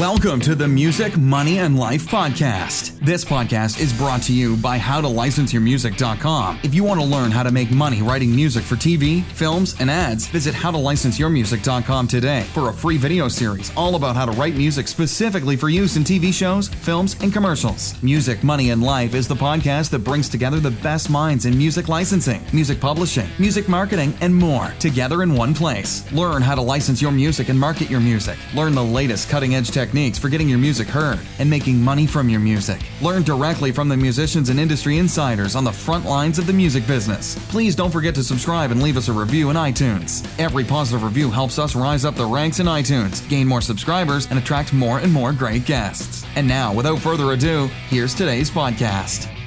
Welcome to the Music, Money, and Life podcast. This podcast is brought to you by HowToLicenseYourMusic.com. If you want to learn how to make money writing music for TV, films, and ads, visit HowToLicenseYourMusic.com today for a free video series all about how to write music specifically for use in TV shows, films, and commercials. Music, Money, and Life is the podcast that brings together the best minds in music licensing, music publishing, music marketing, and more together in one place. Learn how to license your music and market your music. Learn the latest cutting edge technology techniques for getting your music heard and making money from your music. Learn directly from the musicians and industry insiders on the front lines of the music business. Please don't forget to subscribe and leave us a review in iTunes. Every positive review helps us rise up the ranks in iTunes, gain more subscribers, and attract more and more great guests. And now, without further ado, here's today's podcast.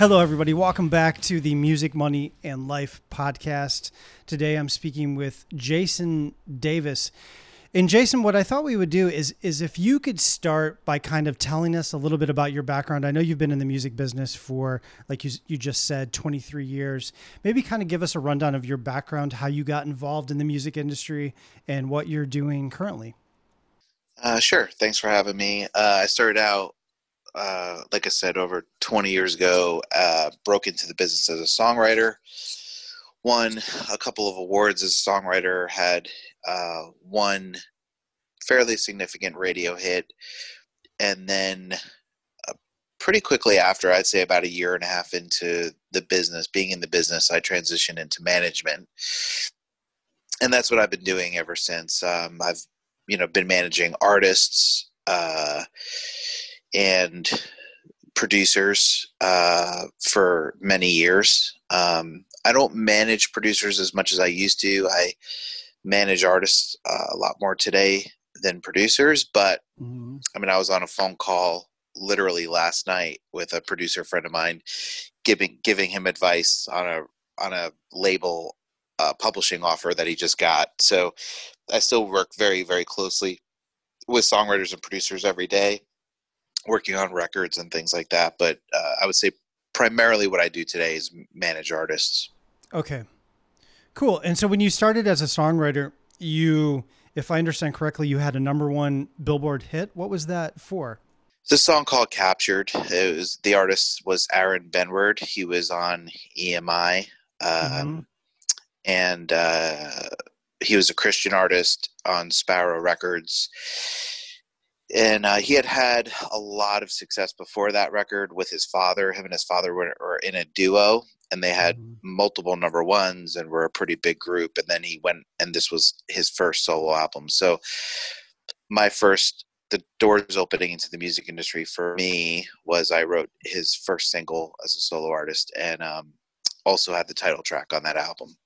Hello, everybody. Welcome back to the Music, Money, and Life podcast. Today I'm speaking with Jason Davis. And Jason, what I thought we would do is is if you could start by kind of telling us a little bit about your background. I know you've been in the music business for, like you, you just said, 23 years. Maybe kind of give us a rundown of your background, how you got involved in the music industry, and what you're doing currently. Uh, sure. Thanks for having me. Uh, I started out, uh, like I said, over 20 years ago, uh, broke into the business as a songwriter won a couple of awards as a songwriter, had uh, one fairly significant radio hit, and then uh, pretty quickly after, I'd say about a year and a half into the business, being in the business, I transitioned into management, and that's what I've been doing ever since. Um, I've you know been managing artists uh, and producers uh, for many years. Um, I don't manage producers as much as I used to. I manage artists uh, a lot more today than producers. But mm-hmm. I mean, I was on a phone call literally last night with a producer friend of mine, giving giving him advice on a on a label uh, publishing offer that he just got. So I still work very very closely with songwriters and producers every day, working on records and things like that. But uh, I would say primarily what I do today is manage artists. Okay. Cool. And so when you started as a songwriter, you, if I understand correctly, you had a number one Billboard hit. What was that for? A song called "Captured." It was the artist was Aaron Benward. He was on EMI, um, mm-hmm. and uh, he was a Christian artist on Sparrow Records and uh, he had had a lot of success before that record with his father. Him and his father were, were in a duo, and they had mm-hmm. multiple number ones and were a pretty big group. And then he went, and this was his first solo album. So, my first, the doors opening into the music industry for me was I wrote his first single as a solo artist, and um, also had the title track on that album.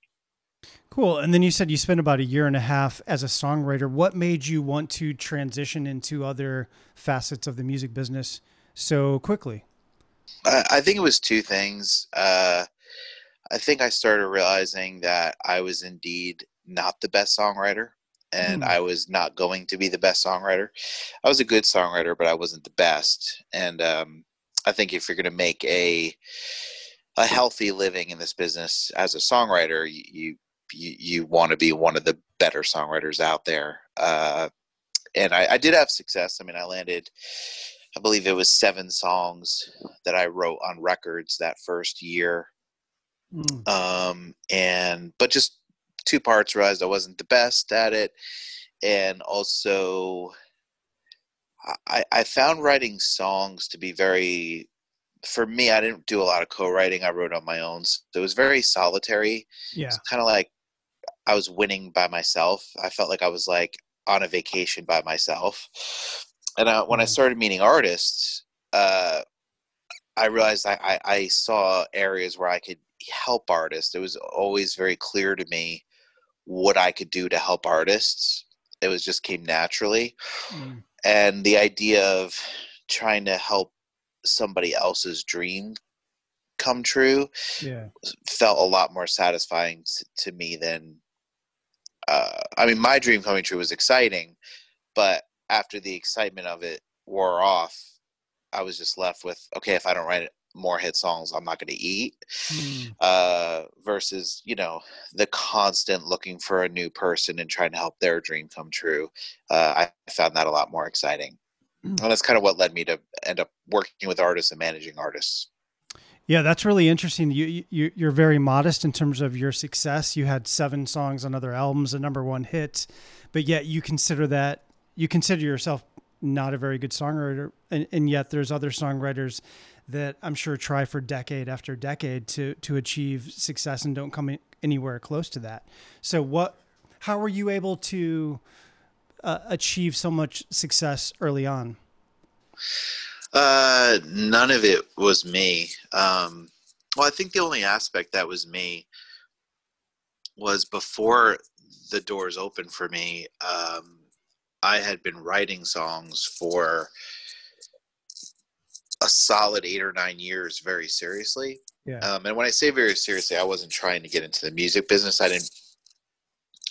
Cool. And then you said you spent about a year and a half as a songwriter. What made you want to transition into other facets of the music business so quickly? I think it was two things. Uh, I think I started realizing that I was indeed not the best songwriter and mm. I was not going to be the best songwriter. I was a good songwriter, but I wasn't the best. And um, I think if you're going to make a a healthy living in this business as a songwriter, you, you you, you want to be one of the better songwriters out there. Uh, and I, I, did have success. I mean, I landed, I believe it was seven songs that I wrote on records that first year. Mm. Um, and, but just two parts realized I wasn't the best at it. And also, I, I found writing songs to be very for me, I didn't do a lot of co-writing. I wrote on my own. So it was very solitary. Yeah. kind of like I was winning by myself. I felt like I was like on a vacation by myself. And uh, when I mm-hmm. started meeting artists, uh, I realized I, I, I, saw areas where I could help artists. It was always very clear to me what I could do to help artists. It was just came naturally. Mm. And the idea of trying to help somebody else's dream come true yeah. felt a lot more satisfying to me than uh, I mean, my dream coming true was exciting, but after the excitement of it wore off, I was just left with okay, if I don't write more hit songs i'm not going to eat mm. uh, versus you know the constant looking for a new person and trying to help their dream come true uh, i found that a lot more exciting mm. and that's kind of what led me to end up working with artists and managing artists yeah, that's really interesting. You, you you're very modest in terms of your success. You had seven songs on other albums, a number one hit, but yet you consider that you consider yourself not a very good songwriter, and, and yet there's other songwriters that I'm sure try for decade after decade to to achieve success and don't come anywhere close to that. So what? How were you able to uh, achieve so much success early on? Uh, none of it was me. Um, well, I think the only aspect that was me was before the doors opened for me. Um, I had been writing songs for a solid eight or nine years very seriously. Yeah. Um, and when I say very seriously, I wasn't trying to get into the music business. I didn't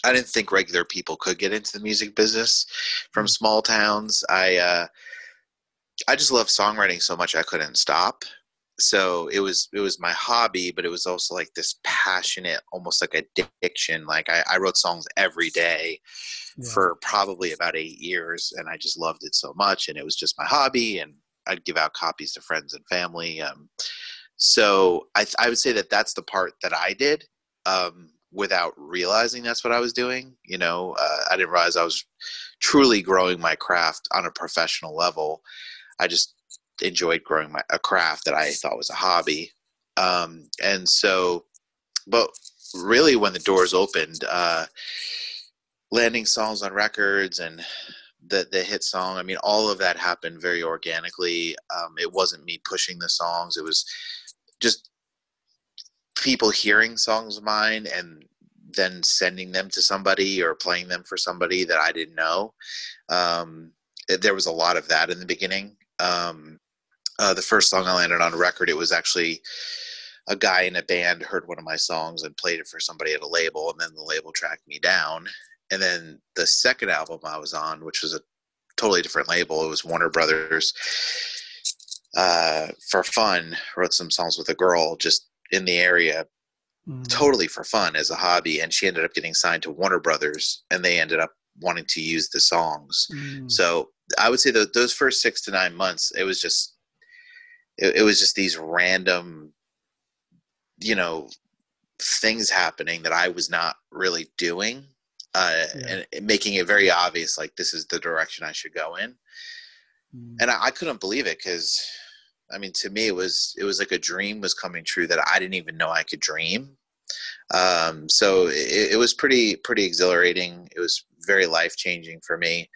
I didn't think regular people could get into the music business from mm. small towns. I uh, I just love songwriting so much I couldn't stop. So it was it was my hobby, but it was also like this passionate, almost like addiction. Like I, I wrote songs every day yeah. for probably about eight years, and I just loved it so much. And it was just my hobby, and I'd give out copies to friends and family. Um, so I, I would say that that's the part that I did um, without realizing that's what I was doing. You know, uh, I didn't realize I was truly growing my craft on a professional level I just enjoyed growing my a craft that I thought was a hobby. Um, and so, but really, when the doors opened, uh, landing songs on records and the the hit song, I mean, all of that happened very organically. Um, it wasn't me pushing the songs; it was just people hearing songs of mine and then sending them to somebody or playing them for somebody that I didn't know. Um, there was a lot of that in the beginning um, uh, the first song I landed on record, it was actually a guy in a band heard one of my songs and played it for somebody at a label, and then the label tracked me down. And then the second album I was on, which was a totally different label, it was Warner Brothers. Uh, for fun, wrote some songs with a girl just in the area, mm. totally for fun as a hobby, and she ended up getting signed to Warner Brothers, and they ended up wanting to use the songs. Mm. So I would say that those first six to nine months, it was just, it, it was just these random, you know, things happening that I was not really doing, uh, yeah. and making it very obvious, like this is the direction I should go in. Mm. And I, I couldn't believe it because, I mean, to me, it was it was like a dream was coming true that I didn't even know I could dream. Um, so it, it was pretty pretty exhilarating. It was very life changing for me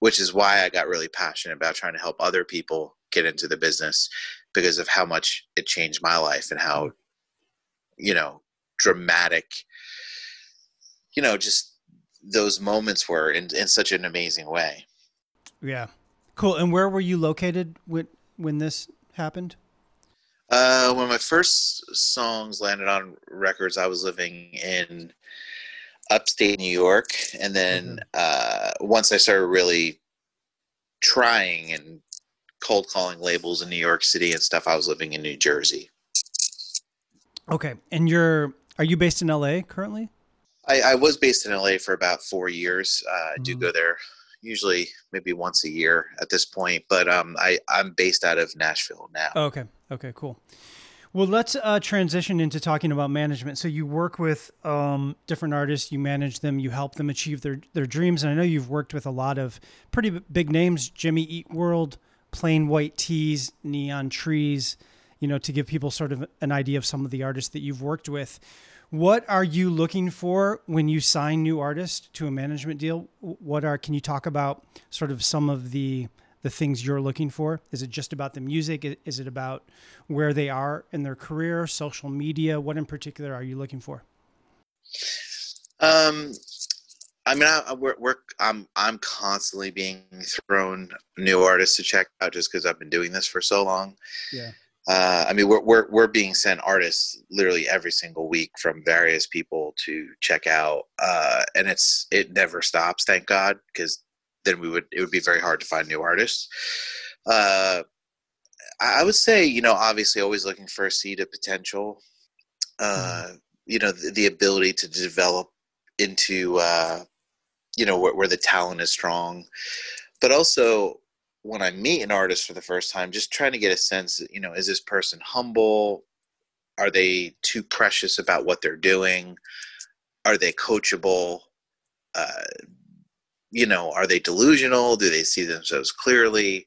which is why I got really passionate about trying to help other people get into the business because of how much it changed my life and how you know dramatic you know just those moments were in, in such an amazing way. Yeah. Cool. And where were you located when when this happened? Uh when my first songs landed on records i was living in upstate New York, and then mm-hmm. uh, once I started really trying and cold calling labels in New York City and stuff, I was living in New Jersey. Okay, and you're are you based in LA currently? I, I was based in LA for about four years. Uh, mm-hmm. I do mm-hmm. go there usually maybe once a year at this point, but um, I I'm based out of Nashville now. okay, okay, cool. Well, let's uh, transition into talking about management. So you work with um, different artists, you manage them, you help them achieve their their dreams, and I know you've worked with a lot of pretty big names: Jimmy Eat World, Plain White T's, Neon Trees. You know, to give people sort of an idea of some of the artists that you've worked with. What are you looking for when you sign new artists to a management deal? What are can you talk about sort of some of the the things you're looking for? Is it just about the music? Is it about where they are in their career, social media? What in particular are you looking for? Um, I mean, I, we're, we're, I'm, I'm constantly being thrown new artists to check out just because I've been doing this for so long. Yeah. Uh, I mean, we're, we're, we're being sent artists literally every single week from various people to check out. Uh, and it's, it never stops, thank God, because then we would it would be very hard to find new artists. Uh, I would say, you know, obviously always looking for a seed of potential. Mm-hmm. Uh, you know, the, the ability to develop into, uh, you know, where, where the talent is strong. But also, when I meet an artist for the first time, just trying to get a sense, you know, is this person humble? Are they too precious about what they're doing? Are they coachable? Uh, you know, are they delusional? Do they see themselves clearly?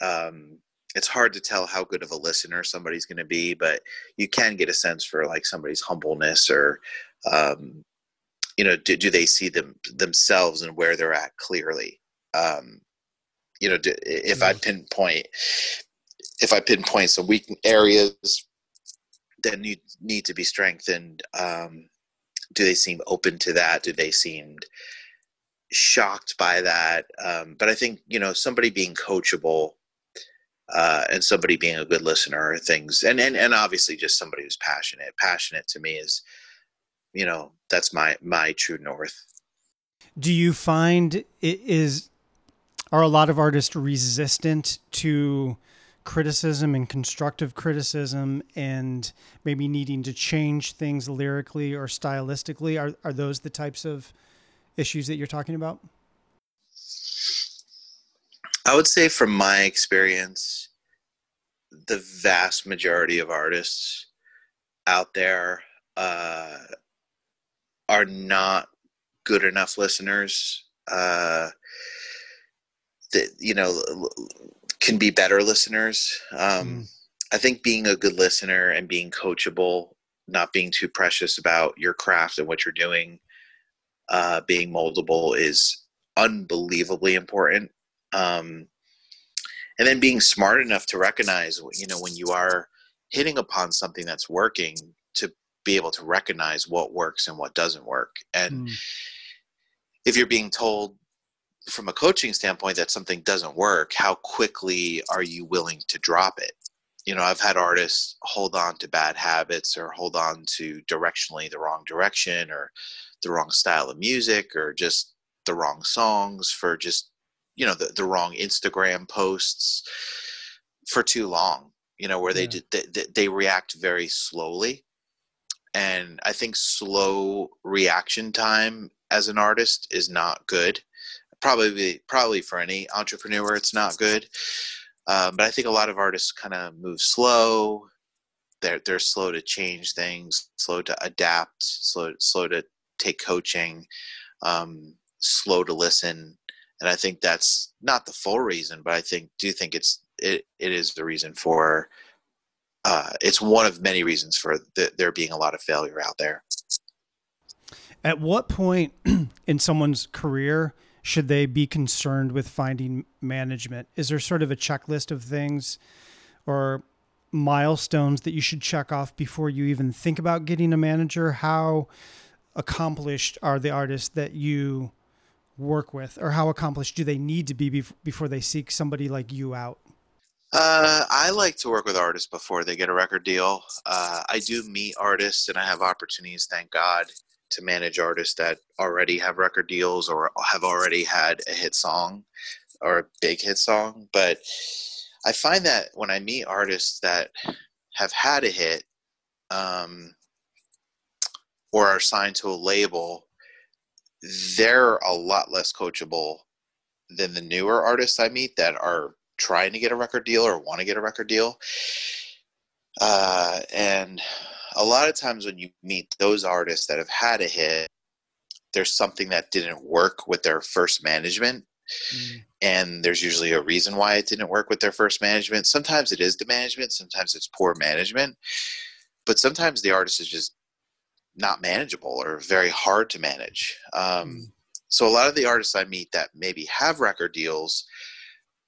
Um, it's hard to tell how good of a listener somebody's going to be, but you can get a sense for like somebody's humbleness or, um, you know, do, do they see them themselves and where they're at clearly? Um, you know, do, if I pinpoint, if I pinpoint some weak areas that need need to be strengthened, um, do they seem open to that? Do they seem shocked by that? Um, but I think you know somebody being coachable uh, and somebody being a good listener are things, and, and and obviously just somebody who's passionate. Passionate to me is, you know, that's my my true north. Do you find it is are a lot of artists resistant to criticism and constructive criticism and maybe needing to change things lyrically or stylistically are are those the types of issues that you're talking about I would say from my experience the vast majority of artists out there uh, are not good enough listeners uh, that you know can be better listeners. Um, mm. I think being a good listener and being coachable, not being too precious about your craft and what you're doing, uh, being moldable is unbelievably important. Um, and then being smart enough to recognize, you know, when you are hitting upon something that's working, to be able to recognize what works and what doesn't work. And mm. if you're being told from a coaching standpoint that something doesn't work, how quickly are you willing to drop it? You know, I've had artists hold on to bad habits or hold on to directionally the wrong direction or the wrong style of music or just the wrong songs for just, you know, the, the wrong Instagram posts for too long, you know, where yeah. they, they, they react very slowly. And I think slow reaction time as an artist is not good probably probably for any entrepreneur it's not good um, but i think a lot of artists kind of move slow they're they're slow to change things slow to adapt slow slow to take coaching um, slow to listen and i think that's not the full reason but i think do think it's it, it is the reason for uh, it's one of many reasons for the, there being a lot of failure out there at what point in someone's career should they be concerned with finding management? Is there sort of a checklist of things or milestones that you should check off before you even think about getting a manager? How accomplished are the artists that you work with, or how accomplished do they need to be before they seek somebody like you out? Uh, I like to work with artists before they get a record deal. Uh, I do meet artists and I have opportunities, thank God, to manage artists that already have record deals or have already had a hit song or a big hit song. But I find that when I meet artists that have had a hit um, or are signed to a label, they're a lot less coachable than the newer artists I meet that are trying to get a record deal or want to get a record deal. Uh, and a lot of times when you meet those artists that have had a hit, there's something that didn't work with their first management. Mm. And there's usually a reason why it didn't work with their first management. Sometimes it is the management, sometimes it's poor management. But sometimes the artist is just not manageable or very hard to manage. Um, mm. So a lot of the artists I meet that maybe have record deals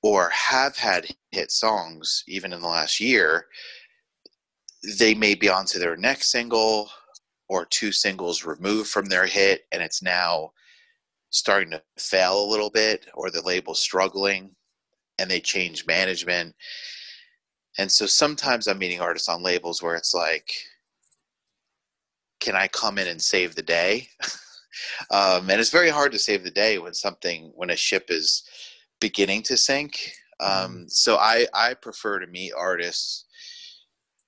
or have had hit songs even in the last year, they may be onto their next single or two singles removed from their hit and it's now starting to fail a little bit or the label's struggling and they change management and so sometimes i'm meeting artists on labels where it's like can i come in and save the day um, and it's very hard to save the day when something when a ship is beginning to sink Um, so I I prefer to meet artists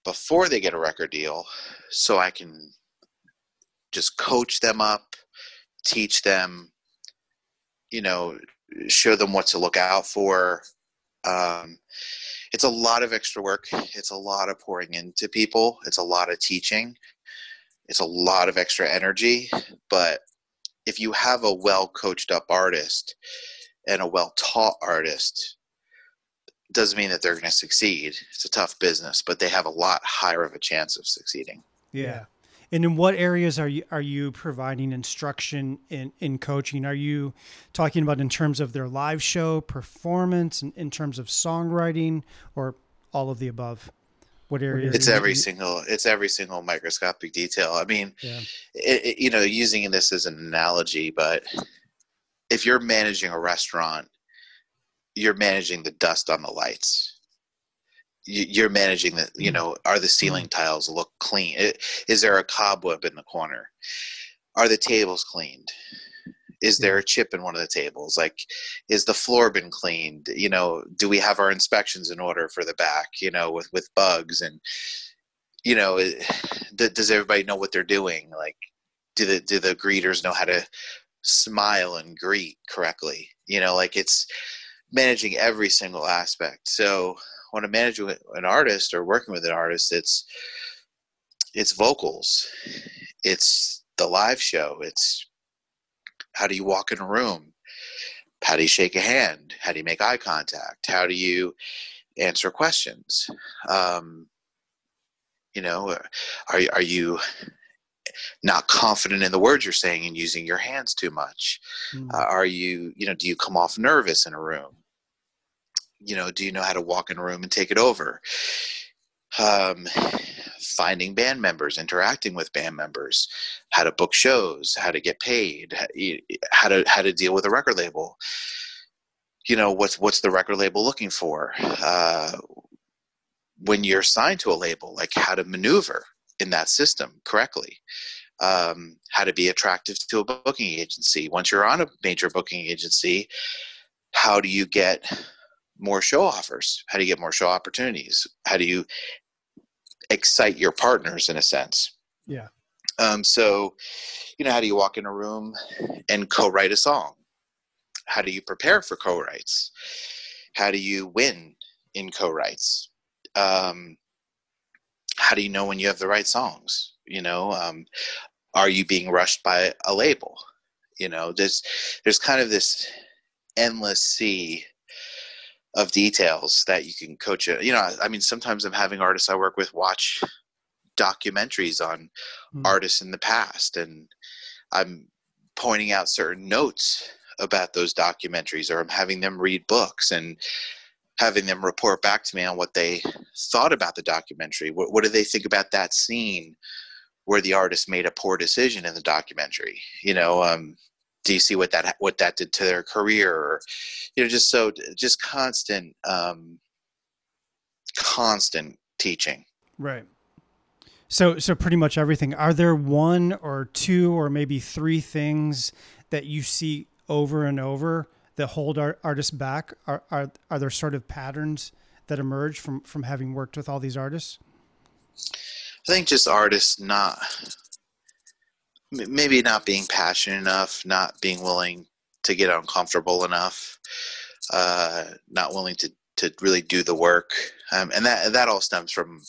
before they get a record deal, so I can just coach them up, teach them, you know, show them what to look out for. Um, it's a lot of extra work. It's a lot of pouring into people. It's a lot of teaching. It's a lot of extra energy. But if you have a well coached up artist and a well taught artist, doesn't mean that they're going to succeed. It's a tough business, but they have a lot higher of a chance of succeeding. Yeah. And in what areas are you are you providing instruction in, in coaching? Are you talking about in terms of their live show performance, in, in terms of songwriting, or all of the above? What areas? It's every single. It's every single microscopic detail. I mean, yeah. it, it, you know, using this as an analogy, but if you're managing a restaurant, you're managing the dust on the lights you're managing the you mm. know are the ceiling mm. tiles look clean is there a cobweb in the corner are the tables cleaned is there a chip in one of the tables? Like is the floor been cleaned? You know do we have our inspections in order for the back you know with with bugs? And you know does everybody know what they're doing? Like do the do the greeters know how to smile and greet correctly? You know like it's managing every single aspect. So when I'm managing an artist or working with an artist, it's it's vocals, it's the live show, it's how do you walk in a room, how do you shake a hand, how do you make eye contact, how do you answer questions, um, you know, are are you not confident in the words you're saying and using your hands too much? Mm. Uh, are you, you know, do you come off nervous in a room? you know do you know how to walk in a room and take it over um, finding band members interacting with band members how to book shows how to get paid how to how to deal with a record label you know what's what's the record label looking for uh, when you're signed to a label like how to maneuver in that system correctly um, how to be attractive to a booking agency once you're on a major booking agency how do you get more show offers? How do you get more show opportunities? How do you excite your partners in a sense? Yeah. Um, so, you know, how do you walk in a room and co-write a song? How do you prepare for co-writes? How do you win in co-writes? Um, how do you know when you have the right songs? You know, um, are you being rushed by a label? You know, there's there's kind of this endless sea of details that you can coach it. You know, I mean, sometimes I'm having artists I work with watch documentaries on mm. artists in the past, and I'm pointing out certain notes about those documentaries, or I'm having them read books and having them report back to me on what they thought about the documentary. What, what do they think about that scene where the artist made a poor decision in the documentary? You know, um, do you see what that what that did to their career? Or you know just so just constant um constant teaching. Right. So so pretty much everything. Are there one or two or maybe three things that you see over and over that hold our artists back? Are are, are there sort of patterns that emerge from from having worked with all these artists? I think just artists not maybe not being passionate enough, not being willing to get uncomfortable enough, uh, not willing to to really do the work, um, and that that all stems from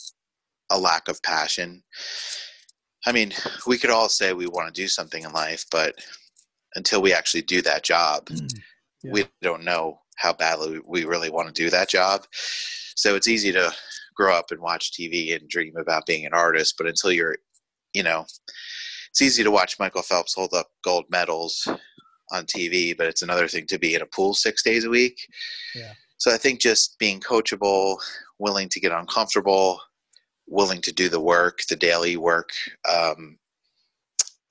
a lack of passion. I mean, we could all say we want to do something in life, but until we actually do that job, mm, yeah. we don't know how badly we really want to do that job. So it's easy to grow up and watch TV and dream about being an artist, but until you're, you know, it's easy to watch Michael Phelps hold up gold medals on TV, but it's another thing to be in a pool six days a week. Yeah. So I think just being coachable, willing to get uncomfortable, willing to do the work, the daily work. Um,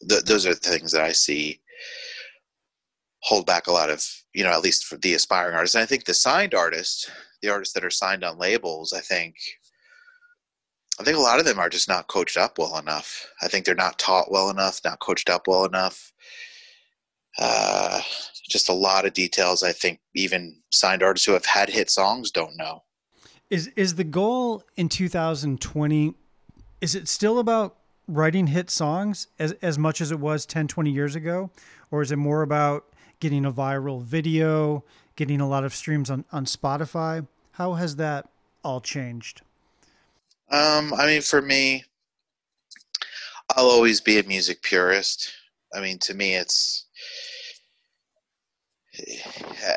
th- those are the things that I see hold back a lot of, you know, at least for the aspiring artists. And I think the signed artists, the artists that are signed on labels, I think I think a lot of them are just not coached up well enough. I think they're not taught well enough, not coached up well enough. uh, just a lot of details. I think even signed artists who have had hit songs don't know. Is is the goal in 2020? Is it still about writing hit songs as as much as it was 10, 20 years ago, or is it more about getting a viral video, getting a lot of streams on on Spotify? How has that all changed? Um, I mean, for me, I'll always be a music purist. I mean, to me, it's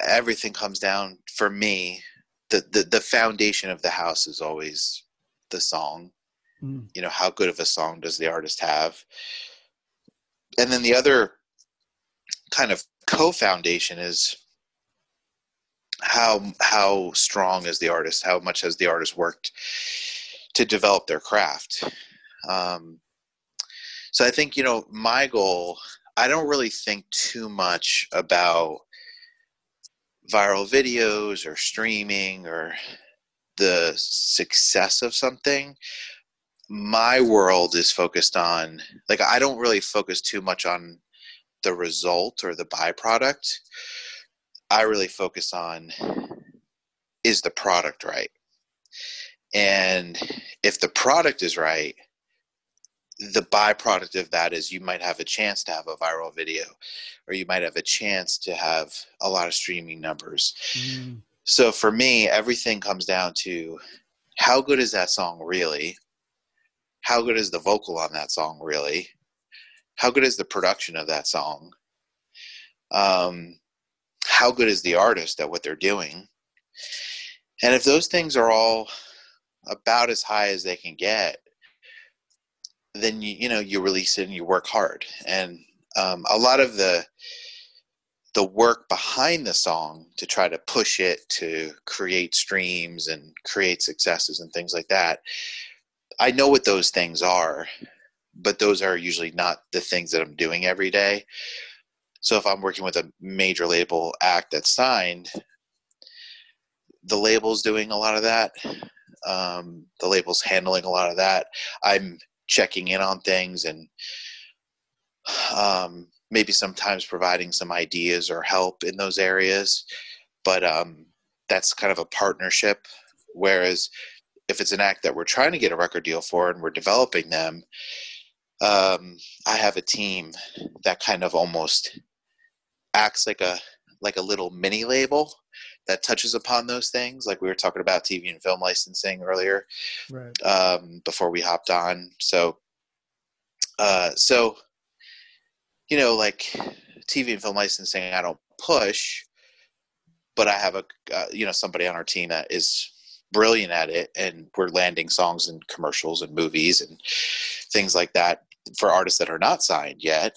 everything comes down for me. The, the the foundation of the house is always the song. Mm. You know, how good of a song does the artist have? And then the other kind of co-foundation is how how strong is the artist? How much has the artist worked to develop their craft? Um, so I think you know my goal. I don't really think too much about viral videos or streaming or the success of something my world is focused on like i don't really focus too much on the result or the byproduct i really focus on is the product right and if the product is right the byproduct of that is you might have a chance to have a viral video or you might have a chance to have a lot of streaming numbers. Mm. so for me everything comes down to how good is that song really? How good is the vocal on that song really? How good is the production of that song? Um, how good is the artist at what they're doing? And if those things are all about as high as they can get then you you know you release it and you work hard. And um, a lot of the the work behind the song to try to push it to create streams and create successes and things like that i know what those things are but those are usually not the things that i'm doing every day. So if i'm working with a major label act that's signed the label's doing a lot of that um, the label's handling a lot of that i'm checking in on things and um, maybe sometimes providing some ideas or help in those areas. But um, that's kind of a partnership. Whereas if it's an act that we're trying to get a record deal for and we're developing them, um, I have a team that kind of almost acts like a like a little mini label that touches upon those things like we were talking about tv and film licensing earlier right. um, before we hopped on so uh, so you know like tv and film licensing i don't push but i have a uh, you know somebody on our team that is brilliant at it and we're landing songs and commercials and movies and things like that for artists that are not signed yet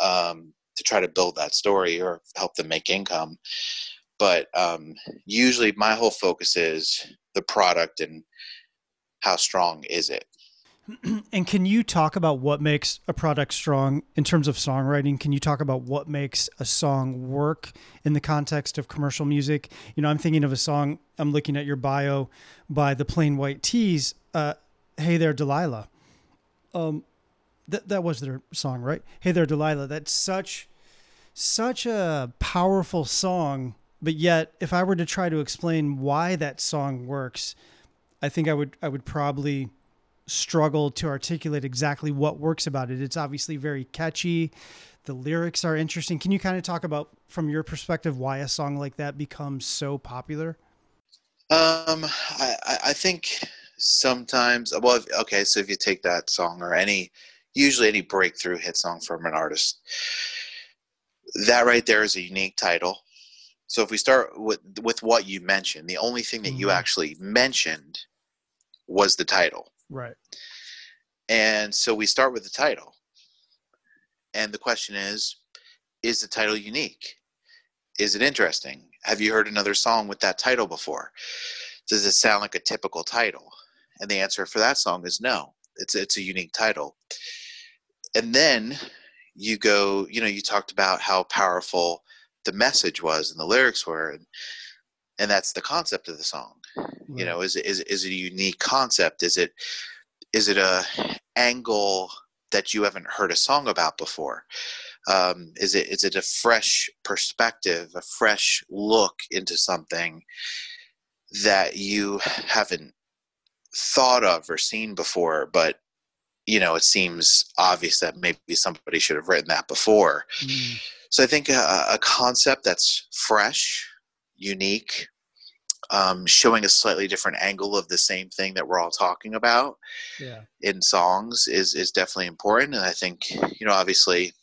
um, to try to build that story or help them make income but um, usually my whole focus is the product and how strong is it. And can you talk about what makes a product strong? In terms of songwriting can you talk about what makes a song work in the context of commercial music? You know i'm thinking of a song i'm looking at your bio by the plain white T's uh, hey there delilah. Um, that, that was their song right? Hey there delilah. That's such such a powerful song but yet if I were to try to explain why that song works, I think I would I would probably struggle to articulate exactly what works about it. It's obviously very catchy. The lyrics are interesting. Can you kind of talk about from your perspective why a song like that becomes so popular? Um, I, I think sometimes, well, okay, so if you take that song or any, usually any breakthrough hit song from an artist, that right there is a unique title. So if we start with with what you mentioned, the only thing that mm-hmm. you actually mentioned was the title. Right. And so we start with the title. And the question is is the title unique? Is it interesting? Have you heard another song with that title before? Does it sound like a typical title? And the answer for that song is no. It's it's a unique title. And then you go, you know, you talked about how powerful the message was and the lyrics were and and that's the concept of the song you know is it is, is it a unique concept is it is it a angle that you haven't heard a song about before? Um, is it is it a fresh perspective, a fresh look into something that you haven't thought of or seen before, but you know it seems obvious that maybe somebody should have written that before. Mm. So I think a, a, concept that's fresh, unique, um, showing a slightly different angle of the same thing that we're all talking about yeah. in songs is is definitely important. And I think you know obviously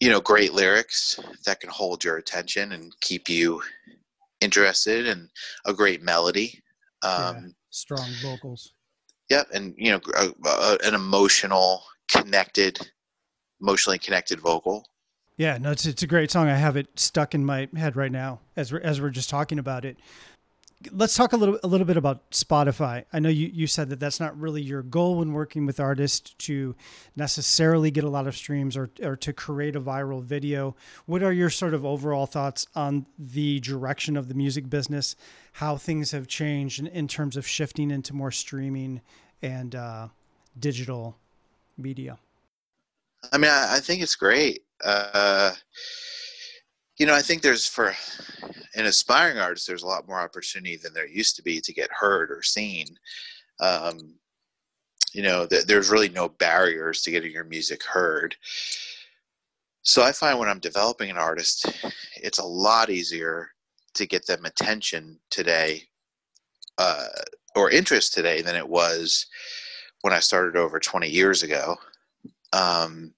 you know great lyrics that can hold your attention and keep you interested and a great melody um, yeah. strong vocals yep and you know a, a, an emotional connected emotionally connected vocal yeah no it's, it's a great song i have it stuck in my head right now as we're, as we're just talking about it let's talk a little a little bit about Spotify. I know you, you said that that's not really your goal when working with artists to necessarily get a lot of streams or, or to create a viral video. What are your sort of overall thoughts on the direction of the music business, how things have changed in, in terms of shifting into more streaming and uh, digital media? I mean, I, I think it's great. Uh, you know, I think there's for an aspiring artist, there's a lot more opportunity than there used to be to get heard or seen. Um, you know, th- there's really no barriers to getting your music heard. So I find when I'm developing an artist, it's a lot easier to get them attention today uh, or interest today than it was when I started over 20 years ago. Um,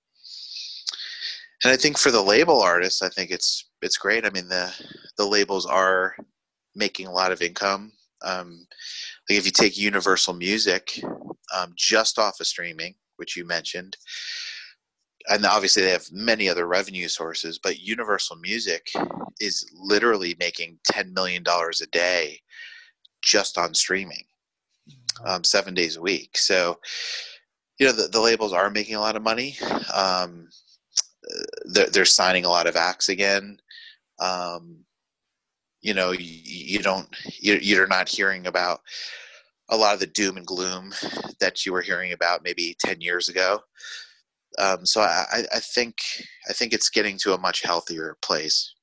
and I think for the label artists, I think it's it's great. I mean the the labels are making a lot of income. Um, like if you take Universal Music, um, just off of streaming, which you mentioned, and obviously they have many other revenue sources, but Universal Music is literally making ten million dollars a day just on streaming, um, seven days a week. So, you know, the, the labels are making a lot of money. Um, they're, they're signing a lot of acts again. Um, you know, you, you don't, you, you're not hearing about a lot of the doom and gloom that you were hearing about maybe 10 years ago. Um, so I, I think, I think it's getting to a much healthier place.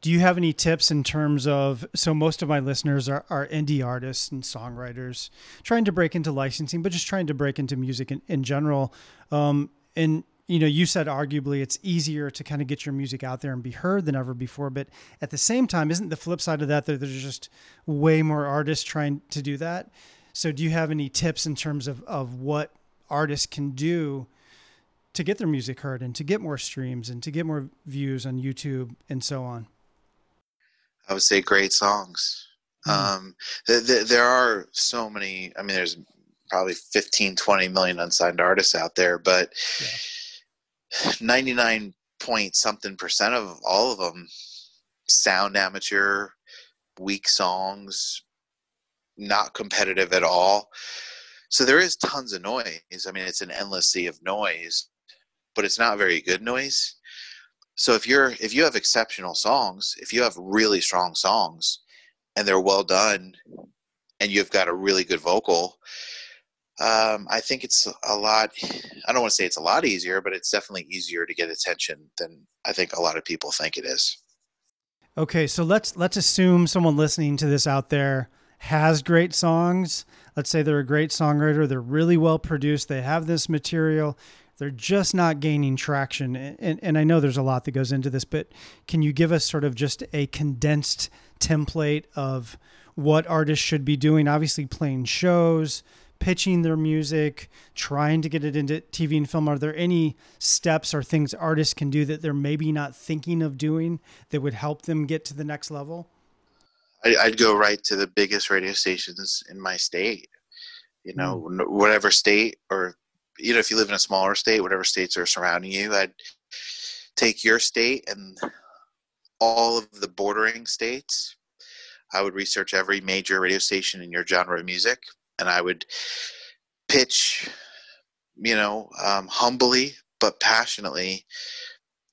Do you have any tips in terms of so most of my listeners are, are indie artists and songwriters trying to break into licensing, but just trying to break into music in, in general. Um, and you know, you said arguably it's easier to kind of get your music out there and be heard than ever before. But at the same time, isn't the flip side of that that there's just way more artists trying to do that? So, do you have any tips in terms of, of what artists can do to get their music heard and to get more streams and to get more views on YouTube and so on? I would say great songs. Mm. Um, th- th- there are so many, I mean, there's probably 15, 20 million unsigned artists out there, but. Yeah 99 point something percent of all of them sound amateur, weak songs, not competitive at all. So there is tons of noise. I mean, it's an endless sea of noise, but it's not very good noise. So if you're if you have exceptional songs, if you have really strong songs and they're well done and you've got a really good vocal, um, I think it's a lot. I don't want to say it's a lot easier, but it's definitely easier to get attention than I think a lot of people think it is. Okay, so let's let's assume someone listening to this out there has great songs. Let's say they're a great songwriter. They're really well produced. They have this material. They're just not gaining traction. And, and I know there's a lot that goes into this, but can you give us sort of just a condensed template of what artists should be doing? Obviously, playing shows, pitching their music, trying to get it into TV and film? Are there any steps or things artists can do that they're maybe not thinking of doing that would help them get to the next level? I'd go right to the biggest radio stations in my state. You know, mm. whatever state, or you know, if you live in a smaller state, whatever states are surrounding you, I'd take your state and all of the bordering states. I would research every major radio station in your genre of music, and I would pitch, you know, um, humbly but passionately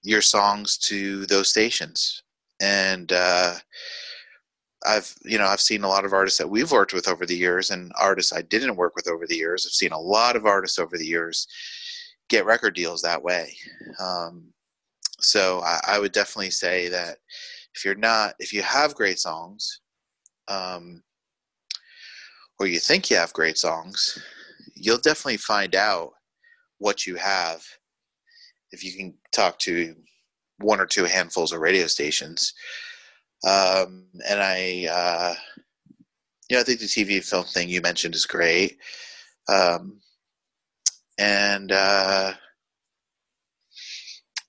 your songs to those stations. And uh, I've you know I've seen a lot of artists that we've worked with over the years, and artists I didn't work with over the years. I've seen a lot of artists over the years get record deals that way. Um, so I, I, would definitely say that if you're not, if you have great songs, um, or you think you have great songs, you'll definitely find out what you have if you can talk to one or two handfuls of radio stations. Um, and I, uh, yeah, I think the TV film thing you mentioned is great. Um, and, uh,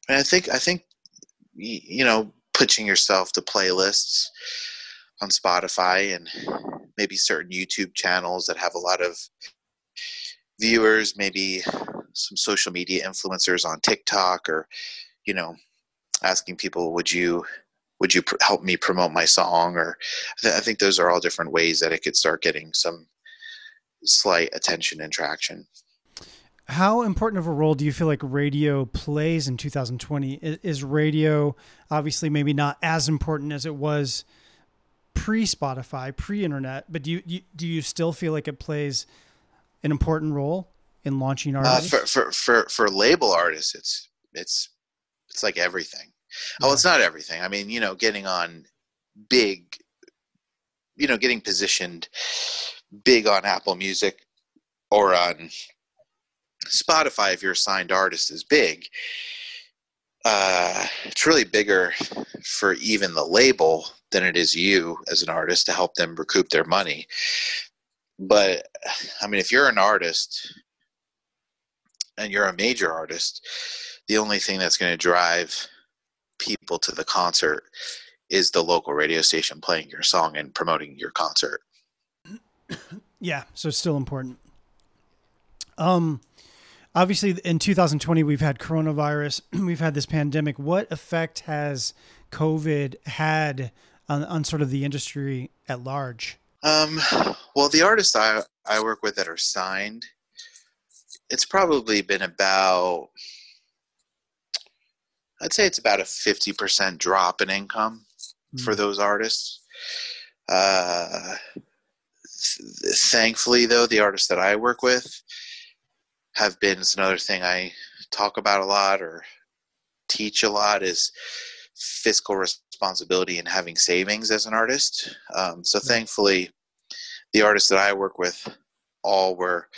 and I think, I think, you know, pitching yourself to playlists on Spotify and maybe certain YouTube channels that have a lot of viewers, maybe some social media influencers on TikTok or, you know, asking people, would you, would you pr- help me promote my song? Or th- I think those are all different ways that it could start getting some slight attention and traction. How important of a role do you feel like radio plays in 2020? Is radio obviously maybe not as important as it was pre Spotify, pre internet, but do you, do you still feel like it plays an important role in launching uh, artists? Uh, for, for, for, for label artists, it's, it's, it's like everything. Yeah. Oh, it's not everything. I mean, you know, getting on big, you know, getting positioned big on Apple Music or on Spotify, if you're a signed artist, is big. Uh, it's really bigger for even the label than it is you as an artist to help them recoup their money. But I mean, if you're an artist and you're a major artist, the only thing that's going to drive people to the concert is the local radio station playing your song and promoting your concert. Yeah, so still important. Um obviously in 2020 we've had coronavirus, we've had this pandemic. What effect has COVID had on, on sort of the industry at large? Um, well, the artists I, I work with that are signed, it's probably been about, I'd say it's about a 50% drop in income mm. for those artists. Uh, th- thankfully, though, the artists that I work with have been, it's another thing I talk about a lot or teach a lot is fiscal responsibility and having savings as an artist. Um, so thankfully, the artists that I work with all were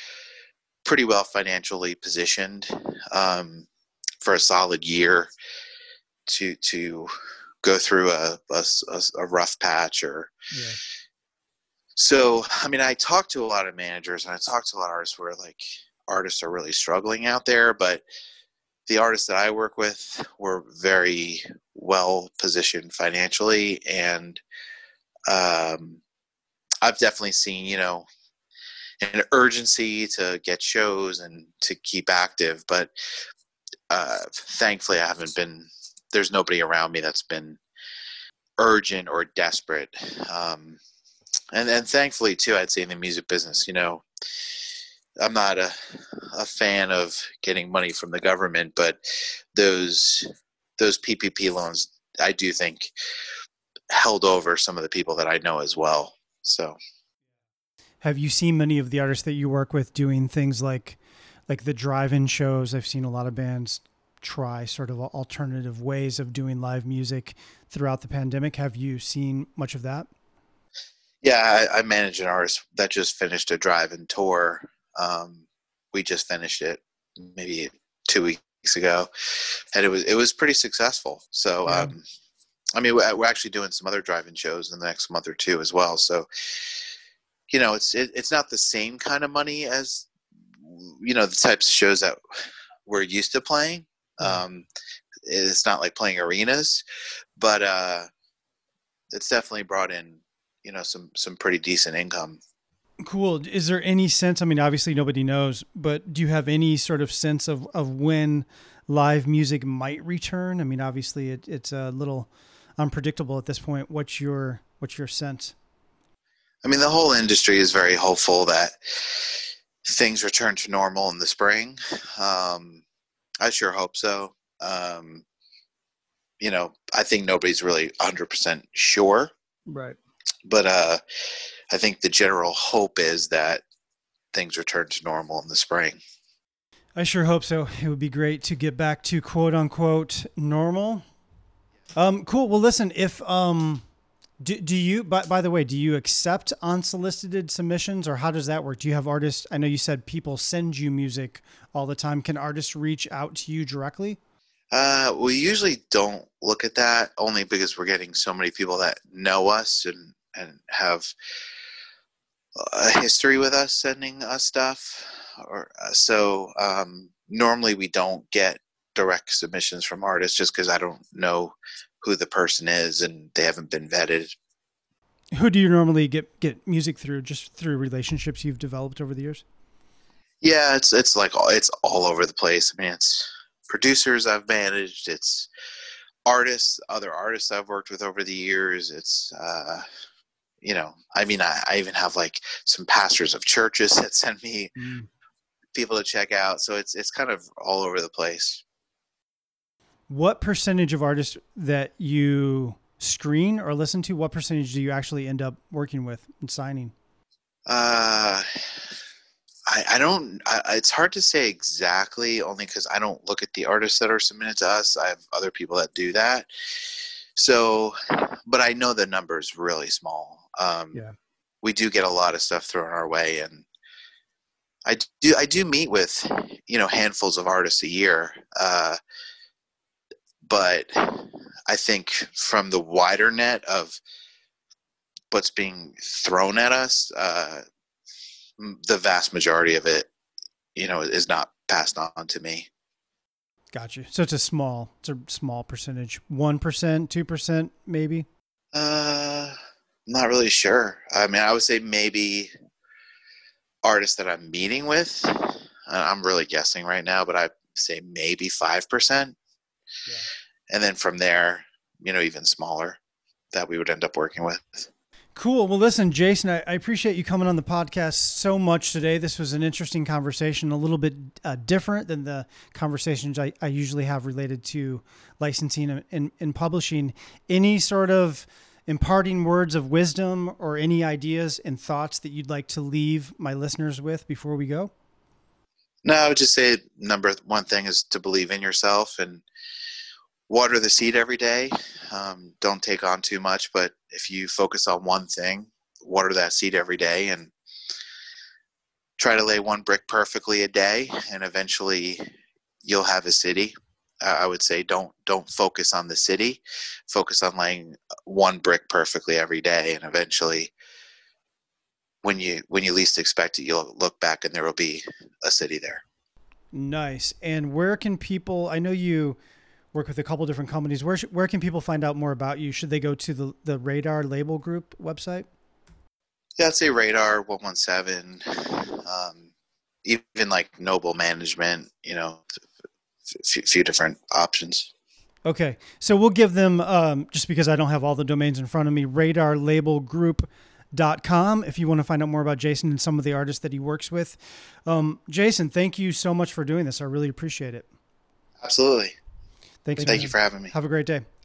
pretty well financially positioned um, for a solid year to to go through a, a, a rough patch or yeah. so i mean i talked to a lot of managers and i talked to a lot of artists where like artists are really struggling out there but the artists that I work with were very well positioned financially, and um, I've definitely seen, you know, an urgency to get shows and to keep active. But uh, thankfully, I haven't been. There's nobody around me that's been urgent or desperate. Um, and then thankfully too, I'd say in the music business, you know, I'm not a a fan of getting money from the government, but those those PPP loans, I do think, held over some of the people that I know as well. So, have you seen many of the artists that you work with doing things like like the drive-in shows? I've seen a lot of bands try sort of alternative ways of doing live music throughout the pandemic. Have you seen much of that? Yeah, I, I manage an artist that just finished a drive-in tour um, we just finished it maybe two weeks ago, and it was it was pretty successful. So, yeah. um, I mean, we're actually doing some other drive-in shows in the next month or two as well. So, you know, it's it, it's not the same kind of money as you know the types of shows that we're used to playing. Um, it's not like playing arenas, but uh, it's definitely brought in you know some some pretty decent income Cool. Is there any sense? I mean, obviously nobody knows, but do you have any sort of sense of, of when live music might return? I mean, obviously it, it's a little unpredictable at this point. What's your what's your sense? I mean, the whole industry is very hopeful that things return to normal in the spring. Um, I sure hope so. Um, you know, I think nobody's really 100% sure. Right. but uh, I think the general hope is that things return to normal in the spring. I sure hope so. It would be great to get back to quote unquote normal. Um, cool. Well, listen, if um, do, do you by, by the way do you accept unsolicited submissions or how does that work? Do you have artists i know you said people send you music all the time. Can artists reach out to you directly? Uh, we usually don't look at that only because we're getting so many people that know us and and have a history with us sending us stuff. Or uh, so um, normally we don't get direct submissions from artists just because i don't know who the person is and they haven't been vetted. Who do you normally get get music through? Just through relationships you've developed over the years? Yeah, it's it's like all it's all over the place. I mean, it's producers I've managed. It's artists, other artists I've worked with over the years. It's uh, you know, I mean, I, I even have like some pastors of churches that send me mm. people to check out. So it's it's kind of all over the place what percentage of artists that you screen or listen to, what percentage do you actually end up working with and signing? Uh, I, I don't, I, it's hard to say exactly only because I don't look at the artists that are submitted to us. I have other people that do that. So, but I know the number is really small. Um, yeah. We do get a lot of stuff thrown our way and I do, I do meet with, you know, handfuls of artists a year. Uh, but I think from the wider net of what's being thrown at us, uh, the vast majority of it, you know, is not passed on to me. Gotcha. So it's a small, it's a small percentage. One percent, two percent, maybe. Uh, I'm not really sure. I mean, I would say maybe artists that I'm meeting with. I'm really guessing right now, but I say maybe five percent. Yeah and then from there, you know, even smaller that we would end up working with. Cool. Well, listen, Jason, I, I, appreciate you coming on the podcast so much today. This was an interesting conversation, a little bit uh, different than the conversations I, I, usually have related to licensing and, and, and, publishing. Any sort of imparting words of wisdom or any ideas and thoughts that you'd like to leave my listeners with before we go? No, I would just say number one thing is to believe in yourself and water the seed every day. Um, don't take on too much, but if you focus on one thing, water that seed every day and try to lay one brick perfectly a day, and eventually you'll have a city. I would say don't don't focus on the city, focus on laying one brick perfectly every day, and eventually, when you when you least expect it, you'll look back and there will be a city there. Nice. And where can people? I know you work with a couple different companies. Where where can people find out more about you? Should they go to the the Radar Label Group website? Yeah, I'd say Radar One One Seven, um, even like Noble Management. You know, a few, few different options. Okay, so we'll give them um, just because I don't have all the domains in front of me. Radar Label Group dot com if you want to find out more about Jason and some of the artists that he works with. Um, Jason, thank you so much for doing this. I really appreciate it. Absolutely. Thanks. Thank you for having me. Have a great day.